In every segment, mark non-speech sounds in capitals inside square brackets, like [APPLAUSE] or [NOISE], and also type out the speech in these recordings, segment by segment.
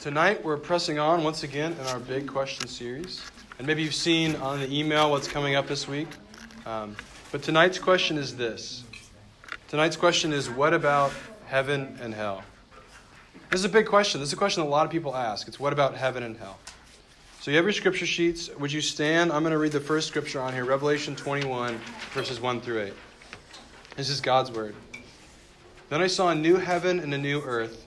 Tonight, we're pressing on once again in our big question series. And maybe you've seen on the email what's coming up this week. Um, but tonight's question is this Tonight's question is what about heaven and hell? This is a big question. This is a question that a lot of people ask. It's what about heaven and hell? So you have your scripture sheets. Would you stand? I'm going to read the first scripture on here Revelation 21, verses 1 through 8. This is God's word. Then I saw a new heaven and a new earth.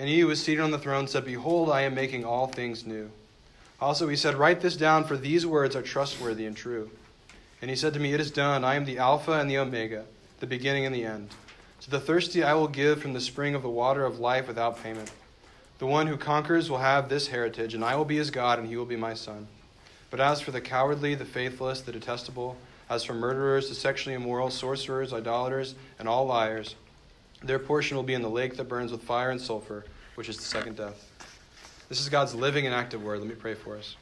And he who was seated on the throne said, Behold, I am making all things new. Also he said, Write this down, for these words are trustworthy and true. And he said to me, It is done. I am the Alpha and the Omega, the beginning and the end. To the thirsty I will give from the spring of the water of life without payment. The one who conquers will have this heritage, and I will be his God, and he will be my son. But as for the cowardly, the faithless, the detestable, as for murderers, the sexually immoral, sorcerers, idolaters, and all liars, their portion will be in the lake that burns with fire and sulfur, which is the second death. This is God's living and active word. Let me pray for us.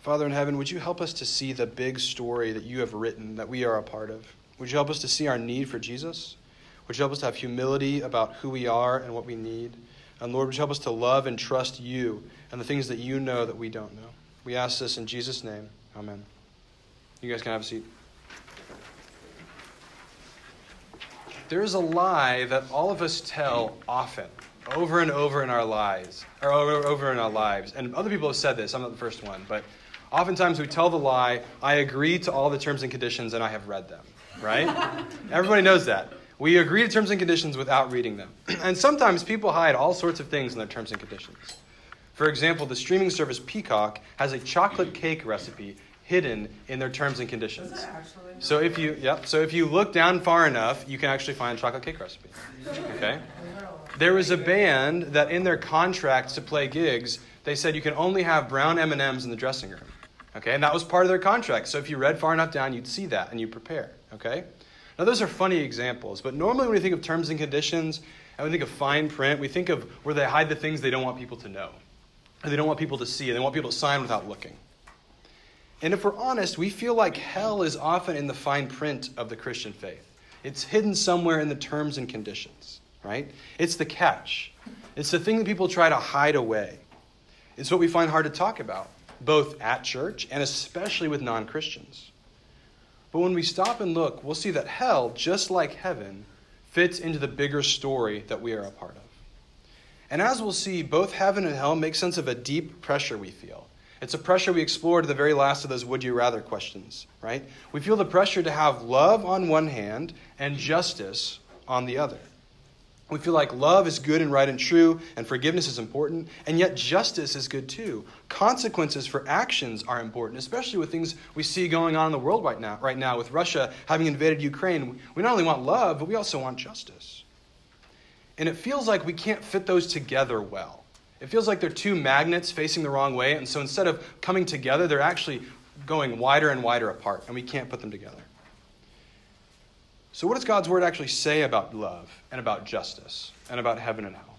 Father in heaven, would you help us to see the big story that you have written that we are a part of? Would you help us to see our need for Jesus? Would you help us to have humility about who we are and what we need? And Lord, would you help us to love and trust you and the things that you know that we don't know? We ask this in Jesus' name. Amen. You guys can have a seat. There is a lie that all of us tell often, over and over in our lives, or over, over in our lives. And other people have said this. I'm not the first one, but oftentimes we tell the lie, "I agree to all the terms and conditions, and I have read them." Right? [LAUGHS] Everybody knows that. We agree to terms and conditions without reading them. [CLEARS THROAT] And sometimes people hide all sorts of things in their terms and conditions. For example, the streaming service Peacock has a chocolate cake recipe hidden in their terms and conditions. So if you yep, so if you look down far enough, you can actually find a chocolate cake recipe. [LAUGHS] Okay? There was a band that in their contracts to play gigs, they said you can only have brown M&Ms in the dressing room. Okay? And that was part of their contract. So if you read far enough down, you'd see that and you prepare. Okay? Now those are funny examples, but normally when we think of terms and conditions and we think of fine print, we think of where they hide the things they don't want people to know. Or they don't want people to see, and they want people to sign without looking. And if we're honest, we feel like hell is often in the fine print of the Christian faith. It's hidden somewhere in the terms and conditions, right? It's the catch. It's the thing that people try to hide away. It's what we find hard to talk about, both at church and especially with non Christians. But when we stop and look, we'll see that hell, just like heaven, fits into the bigger story that we are a part of. And as we'll see, both heaven and hell make sense of a deep pressure we feel it's a pressure we explore to the very last of those would you rather questions, right? We feel the pressure to have love on one hand and justice on the other. We feel like love is good and right and true, and forgiveness is important, and yet justice is good too. Consequences for actions are important, especially with things we see going on in the world right now, right now with Russia having invaded Ukraine. We not only want love, but we also want justice. And it feels like we can't fit those together well. It feels like they're two magnets facing the wrong way, and so instead of coming together, they're actually going wider and wider apart, and we can't put them together. So, what does God's word actually say about love and about justice and about heaven and hell?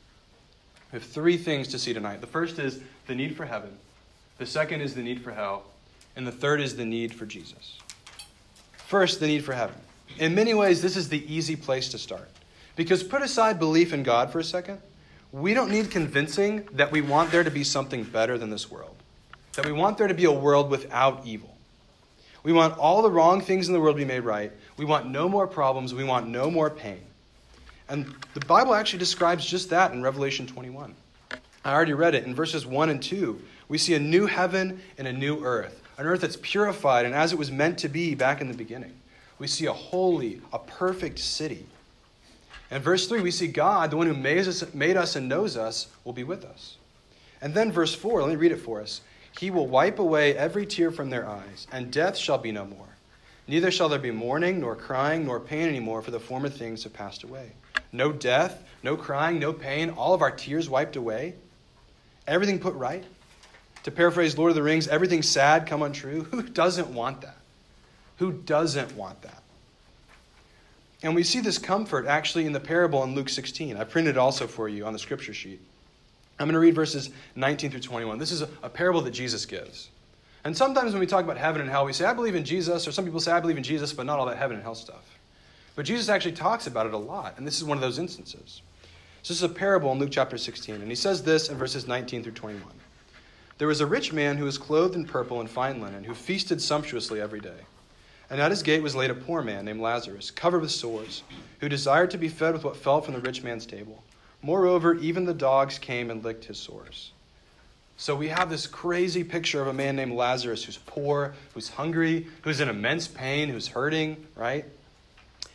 We have three things to see tonight. The first is the need for heaven, the second is the need for hell, and the third is the need for Jesus. First, the need for heaven. In many ways, this is the easy place to start. Because put aside belief in God for a second we don't need convincing that we want there to be something better than this world, that we want there to be a world without evil. We want all the wrong things in the world to be made right. We want no more problems. We want no more pain. And the Bible actually describes just that in Revelation 21. I already read it. In verses 1 and 2, we see a new heaven and a new earth, an earth that's purified and as it was meant to be back in the beginning. We see a holy, a perfect city and verse 3, we see God, the one who made us, made us and knows us, will be with us. And then verse 4, let me read it for us. He will wipe away every tear from their eyes, and death shall be no more. Neither shall there be mourning, nor crying, nor pain anymore, for the former things have passed away. No death, no crying, no pain, all of our tears wiped away. everything put right? To paraphrase Lord of the Rings, everything sad come untrue? [LAUGHS] Who doesn't want that? Who doesn't want that? And we see this comfort actually in the parable in Luke 16. I printed it also for you on the scripture sheet. I'm going to read verses 19 through 21. This is a, a parable that Jesus gives. And sometimes when we talk about heaven and hell, we say, I believe in Jesus, or some people say, I believe in Jesus, but not all that heaven and hell stuff. But Jesus actually talks about it a lot, and this is one of those instances. So this is a parable in Luke chapter 16, and he says this in verses 19 through 21. There was a rich man who was clothed in purple and fine linen, who feasted sumptuously every day. And at his gate was laid a poor man named Lazarus, covered with sores, who desired to be fed with what fell from the rich man's table. Moreover, even the dogs came and licked his sores. So we have this crazy picture of a man named Lazarus who's poor, who's hungry, who's in immense pain, who's hurting, right?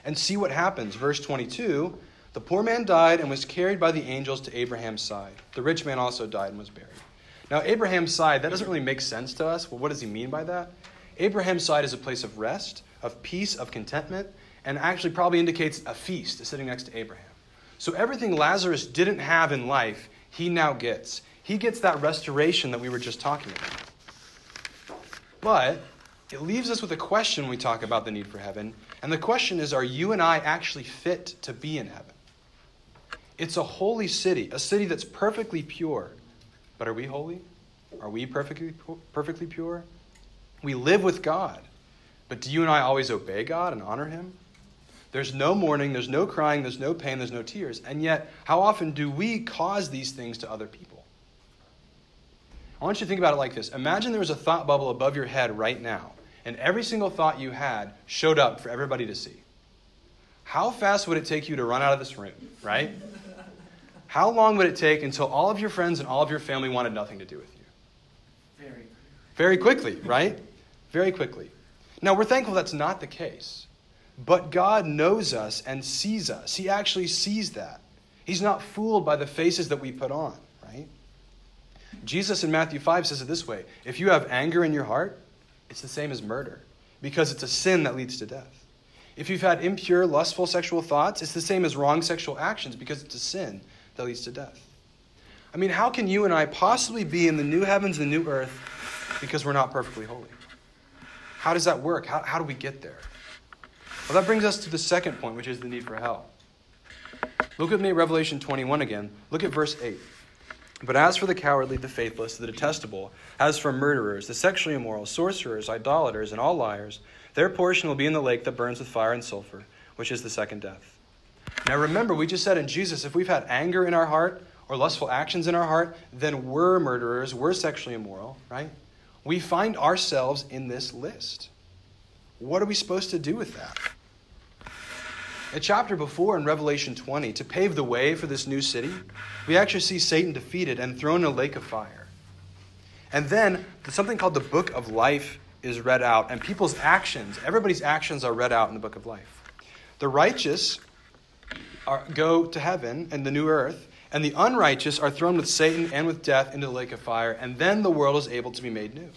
And see what happens. Verse 22 The poor man died and was carried by the angels to Abraham's side. The rich man also died and was buried. Now, Abraham's side, that doesn't really make sense to us. Well, what does he mean by that? Abraham's side is a place of rest, of peace, of contentment, and actually probably indicates a feast sitting next to Abraham. So everything Lazarus didn't have in life, he now gets. He gets that restoration that we were just talking about. But it leaves us with a question when we talk about the need for heaven. And the question is are you and I actually fit to be in heaven? It's a holy city, a city that's perfectly pure. But are we holy? Are we perfectly, perfectly pure? We live with God. But do you and I always obey God and honor Him? There's no mourning, there's no crying, there's no pain, there's no tears. And yet, how often do we cause these things to other people? I want you to think about it like this Imagine there was a thought bubble above your head right now, and every single thought you had showed up for everybody to see. How fast would it take you to run out of this room, right? How long would it take until all of your friends and all of your family wanted nothing to do with you? Very, Very quickly, right? Very quickly. Now, we're thankful that's not the case. But God knows us and sees us. He actually sees that. He's not fooled by the faces that we put on, right? Jesus in Matthew 5 says it this way If you have anger in your heart, it's the same as murder, because it's a sin that leads to death. If you've had impure, lustful sexual thoughts, it's the same as wrong sexual actions, because it's a sin that leads to death. I mean, how can you and I possibly be in the new heavens and new earth because we're not perfectly holy? How does that work? How, how do we get there? Well, that brings us to the second point, which is the need for hell. Look at me at Revelation 21 again. Look at verse 8. But as for the cowardly, the faithless, the detestable, as for murderers, the sexually immoral, sorcerers, idolaters, and all liars, their portion will be in the lake that burns with fire and sulfur, which is the second death. Now remember, we just said in Jesus, if we've had anger in our heart or lustful actions in our heart, then we're murderers, we're sexually immoral, right? We find ourselves in this list. What are we supposed to do with that? A chapter before in Revelation 20, to pave the way for this new city, we actually see Satan defeated and thrown in a lake of fire. And then something called the book of life is read out, and people's actions, everybody's actions are read out in the book of life. The righteous are, go to heaven and the new earth, and the unrighteous are thrown with Satan and with death into the lake of fire, and then the world is able to be made new.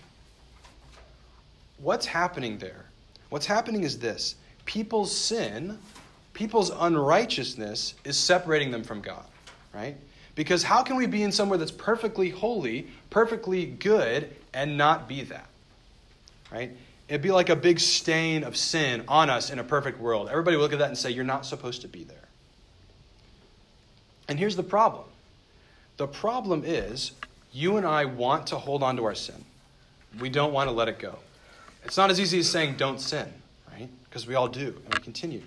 What's happening there? What's happening is this people's sin, people's unrighteousness is separating them from God, right? Because how can we be in somewhere that's perfectly holy, perfectly good, and not be that? Right? It'd be like a big stain of sin on us in a perfect world. Everybody would look at that and say, You're not supposed to be there. And here's the problem the problem is you and I want to hold on to our sin, we don't want to let it go. It's not as easy as saying, don't sin, right? Because we all do, and we continue.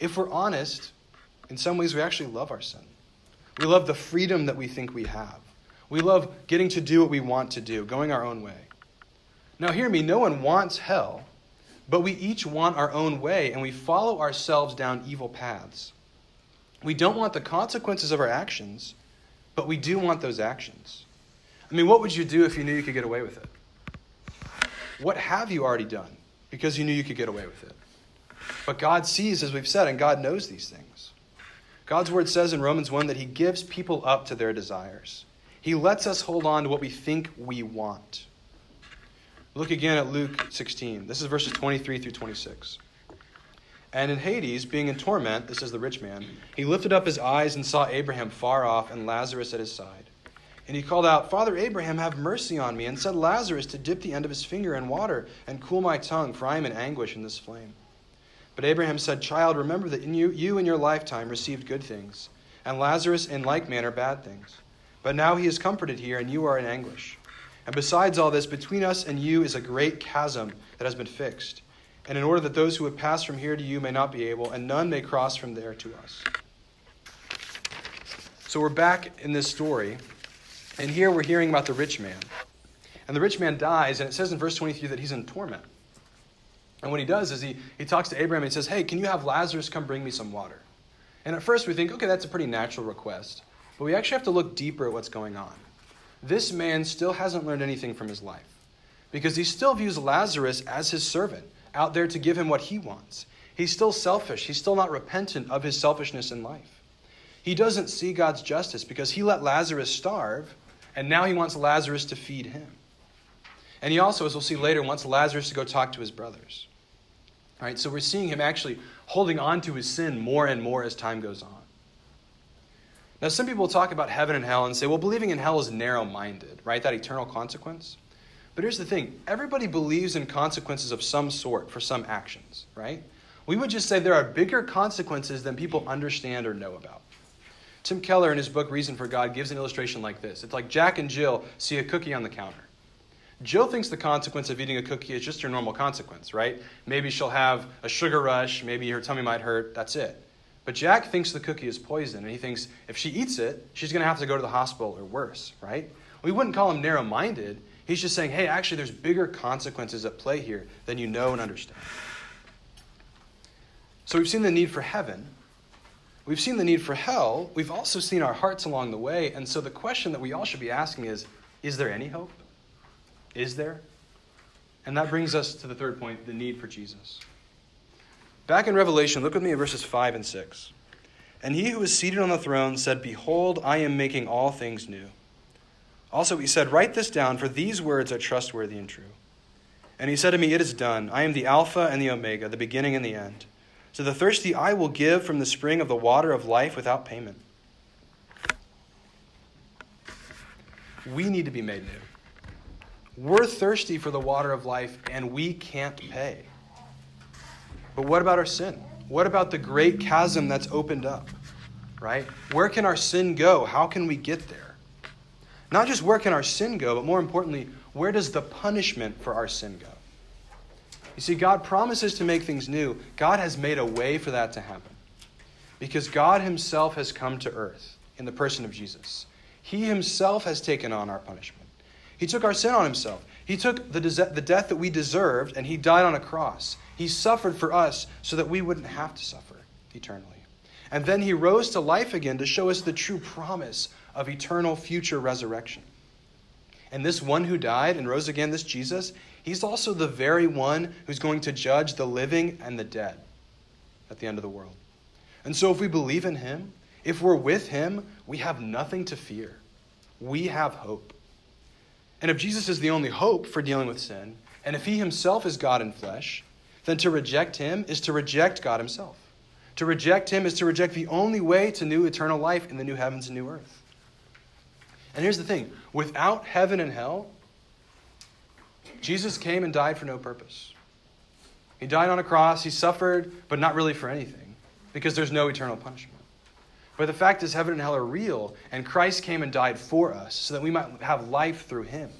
If we're honest, in some ways we actually love our sin. We love the freedom that we think we have. We love getting to do what we want to do, going our own way. Now, hear me, no one wants hell, but we each want our own way, and we follow ourselves down evil paths. We don't want the consequences of our actions, but we do want those actions. I mean, what would you do if you knew you could get away with it? What have you already done because you knew you could get away with it? But God sees, as we've said, and God knows these things. God's word says in Romans 1 that He gives people up to their desires. He lets us hold on to what we think we want. Look again at Luke 16. This is verses 23 through 26. And in Hades, being in torment, this is the rich man, he lifted up his eyes and saw Abraham far off and Lazarus at his side. And he called out, Father Abraham, have mercy on me, and send Lazarus to dip the end of his finger in water and cool my tongue, for I am in anguish in this flame. But Abraham said, Child, remember that in you, you in your lifetime received good things, and Lazarus in like manner bad things. But now he is comforted here, and you are in anguish. And besides all this, between us and you is a great chasm that has been fixed. And in order that those who would pass from here to you may not be able, and none may cross from there to us. So we're back in this story and here we're hearing about the rich man. And the rich man dies, and it says in verse 23 that he's in torment. And what he does is he, he talks to Abraham and he says, Hey, can you have Lazarus come bring me some water? And at first we think, okay, that's a pretty natural request. But we actually have to look deeper at what's going on. This man still hasn't learned anything from his life because he still views Lazarus as his servant, out there to give him what he wants. He's still selfish. He's still not repentant of his selfishness in life. He doesn't see God's justice because he let Lazarus starve and now he wants Lazarus to feed him. And he also, as we'll see later, wants Lazarus to go talk to his brothers. All right, so we're seeing him actually holding on to his sin more and more as time goes on. Now, some people talk about heaven and hell and say, well, believing in hell is narrow minded, right? That eternal consequence. But here's the thing everybody believes in consequences of some sort for some actions, right? We would just say there are bigger consequences than people understand or know about. Tim Keller, in his book Reason for God, gives an illustration like this It's like Jack and Jill see a cookie on the counter. Jill thinks the consequence of eating a cookie is just your normal consequence, right? Maybe she'll have a sugar rush, maybe her tummy might hurt, that's it. But Jack thinks the cookie is poison, and he thinks if she eats it, she's going to have to go to the hospital or worse, right? We wouldn't call him narrow minded. He's just saying, hey, actually, there's bigger consequences at play here than you know and understand. So we've seen the need for heaven, We've seen the need for hell. We've also seen our hearts along the way. And so the question that we all should be asking is Is there any hope? Is there? And that brings us to the third point the need for Jesus. Back in Revelation, look with me at verses 5 and 6. And he who was seated on the throne said, Behold, I am making all things new. Also, he said, Write this down, for these words are trustworthy and true. And he said to me, It is done. I am the Alpha and the Omega, the beginning and the end. To the thirsty, I will give from the spring of the water of life without payment. We need to be made new. We're thirsty for the water of life, and we can't pay. But what about our sin? What about the great chasm that's opened up? Right? Where can our sin go? How can we get there? Not just where can our sin go, but more importantly, where does the punishment for our sin go? You see, God promises to make things new. God has made a way for that to happen. Because God Himself has come to earth in the person of Jesus. He Himself has taken on our punishment. He took our sin on Himself. He took the, the death that we deserved and He died on a cross. He suffered for us so that we wouldn't have to suffer eternally. And then He rose to life again to show us the true promise of eternal future resurrection. And this one who died and rose again, this Jesus, he's also the very one who's going to judge the living and the dead at the end of the world. And so if we believe in him, if we're with him, we have nothing to fear. We have hope. And if Jesus is the only hope for dealing with sin, and if he himself is God in flesh, then to reject him is to reject God himself. To reject him is to reject the only way to new eternal life in the new heavens and new earth. And here's the thing without heaven and hell, Jesus came and died for no purpose. He died on a cross, he suffered, but not really for anything, because there's no eternal punishment. But the fact is, heaven and hell are real, and Christ came and died for us so that we might have life through him.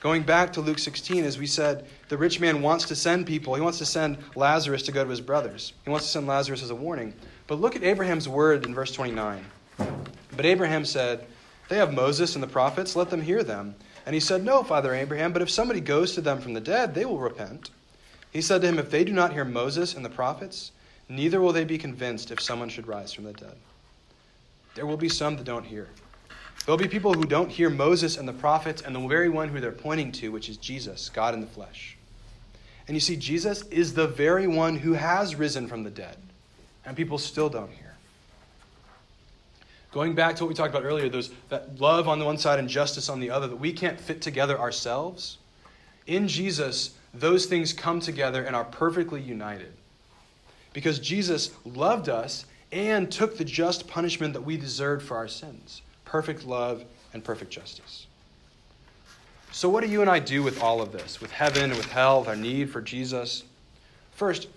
Going back to Luke 16, as we said, the rich man wants to send people. He wants to send Lazarus to go to his brothers. He wants to send Lazarus as a warning. But look at Abraham's word in verse 29. But Abraham said, They have Moses and the prophets, let them hear them. And he said, No, Father Abraham, but if somebody goes to them from the dead, they will repent. He said to him, If they do not hear Moses and the prophets, neither will they be convinced if someone should rise from the dead. There will be some that don't hear. There'll be people who don't hear Moses and the prophets and the very one who they're pointing to, which is Jesus, God in the flesh. And you see, Jesus is the very one who has risen from the dead, and people still don't hear. Going back to what we talked about earlier, those, that love on the one side and justice on the other, that we can't fit together ourselves. In Jesus, those things come together and are perfectly united. Because Jesus loved us and took the just punishment that we deserved for our sins perfect love and perfect justice. So, what do you and I do with all of this, with heaven and with hell, with our need for Jesus? First,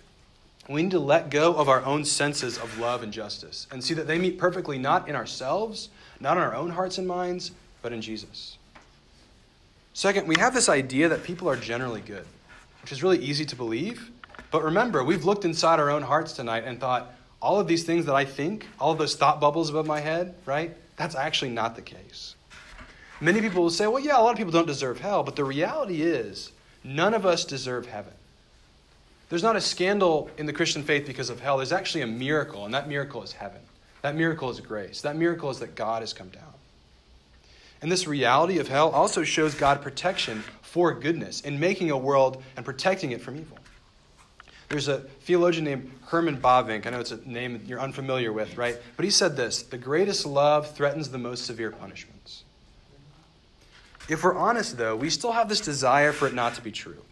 we need to let go of our own senses of love and justice and see that they meet perfectly not in ourselves, not in our own hearts and minds, but in Jesus. Second, we have this idea that people are generally good, which is really easy to believe. But remember, we've looked inside our own hearts tonight and thought, all of these things that I think, all of those thought bubbles above my head, right? That's actually not the case. Many people will say, well, yeah, a lot of people don't deserve hell, but the reality is, none of us deserve heaven. There's not a scandal in the Christian faith because of hell. There's actually a miracle, and that miracle is heaven. That miracle is grace. That miracle is that God has come down. And this reality of hell also shows God protection for goodness in making a world and protecting it from evil. There's a theologian named Herman Bavinck. I know it's a name you're unfamiliar with, right? But he said this The greatest love threatens the most severe punishments. If we're honest, though, we still have this desire for it not to be true,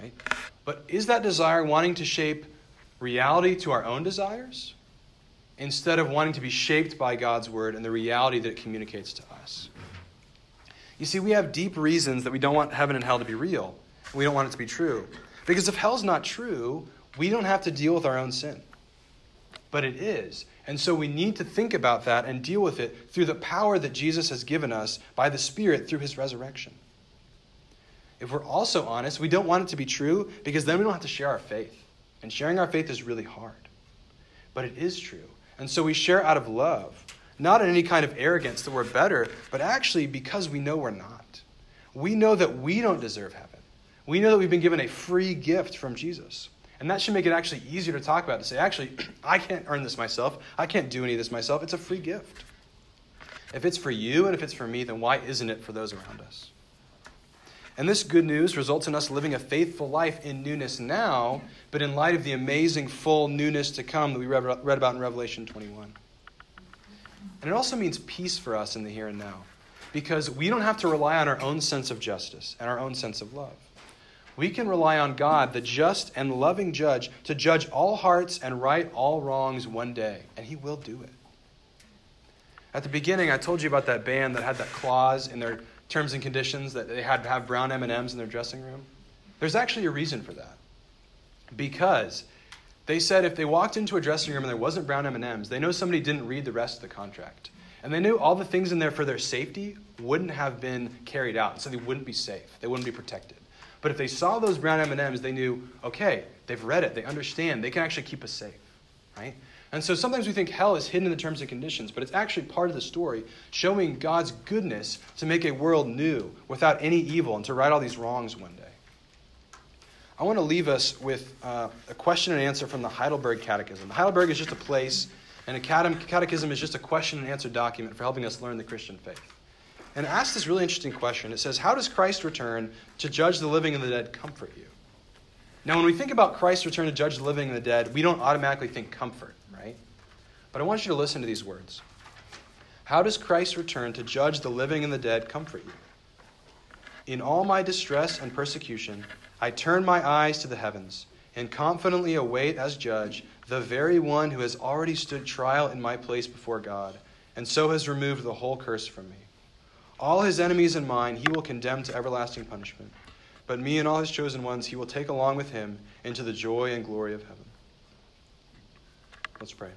right? But is that desire wanting to shape reality to our own desires instead of wanting to be shaped by God's word and the reality that it communicates to us? You see, we have deep reasons that we don't want heaven and hell to be real. We don't want it to be true. Because if hell's not true, we don't have to deal with our own sin. But it is. And so we need to think about that and deal with it through the power that Jesus has given us by the Spirit through his resurrection. If we're also honest, we don't want it to be true because then we don't have to share our faith. And sharing our faith is really hard. But it is true. And so we share out of love, not in any kind of arrogance that we're better, but actually because we know we're not. We know that we don't deserve heaven. We know that we've been given a free gift from Jesus. And that should make it actually easier to talk about, to say, actually, [CLEARS THROAT] I can't earn this myself. I can't do any of this myself. It's a free gift. If it's for you and if it's for me, then why isn't it for those around us? And this good news results in us living a faithful life in newness now, but in light of the amazing full newness to come that we read, about in Revelation 21. And it also means peace for us in the here and now, because we don't have to rely on our own sense of justice and our own sense of love we can rely on God, the just and loving judge, to judge all hearts and right all wrongs one day, and He will do it. At the beginning, I told you about that band that had that clause in their terms and conditions that they had to have brown M&Ms in their dressing room. There's actually a reason for that. Because they said if they walked into a dressing room and there wasn't brown M&Ms, they know somebody didn't read the rest of the contract. And they knew all the things in there for their safety wouldn't have been carried out, so they wouldn't be safe. They wouldn't be protected. But if they saw those brown M&Ms, they knew, okay, they've read it, they understand, they can actually keep us safe, right? And so sometimes we think hell is hidden in the terms and conditions, but it's actually part of the story showing God's goodness to make a world new without any evil and to right all these wrongs one day. I want to leave us with uh, a question and answer from the Heidelberg Catechism. Heidelberg is just a place, and a catechism is just a question and answer document for helping us learn the Christian faith and it asks this really interesting question. It says, How does Christ return to judge the living and the dead comfort you? Now, when we think about Christ's return to judge the living and the dead, we don't automatically think comfort? But I want you to listen to these words. How does Christ's return to judge the living and the dead comfort you? In all my distress and persecution, I turn my eyes to the heavens and confidently await as judge the very one who has already stood trial in my place before God, and so has removed the whole curse from me. All his enemies and mine he will condemn to everlasting punishment. But me and all his chosen ones he will take along with him into the joy and glory of heaven. Let's pray.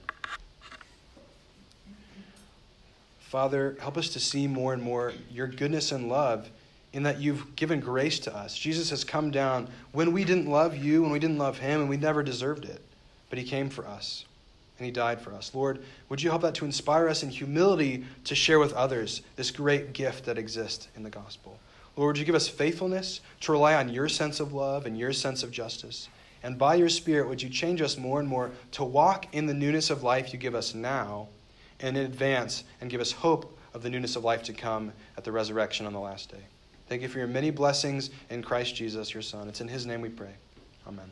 Father, help us to see more and more your goodness and love in that you've given grace to us. Jesus has come down when we didn't love you, when we didn't love him, and we never deserved it. But he came for us and he died for us. Lord, would you help that to inspire us in humility to share with others this great gift that exists in the gospel? Lord, would you give us faithfulness to rely on your sense of love and your sense of justice? And by your Spirit, would you change us more and more to walk in the newness of life you give us now and in advance and give us hope of the newness of life to come at the resurrection on the last day? Thank you for your many blessings in Christ Jesus, your Son. It's in his name we pray. Amen.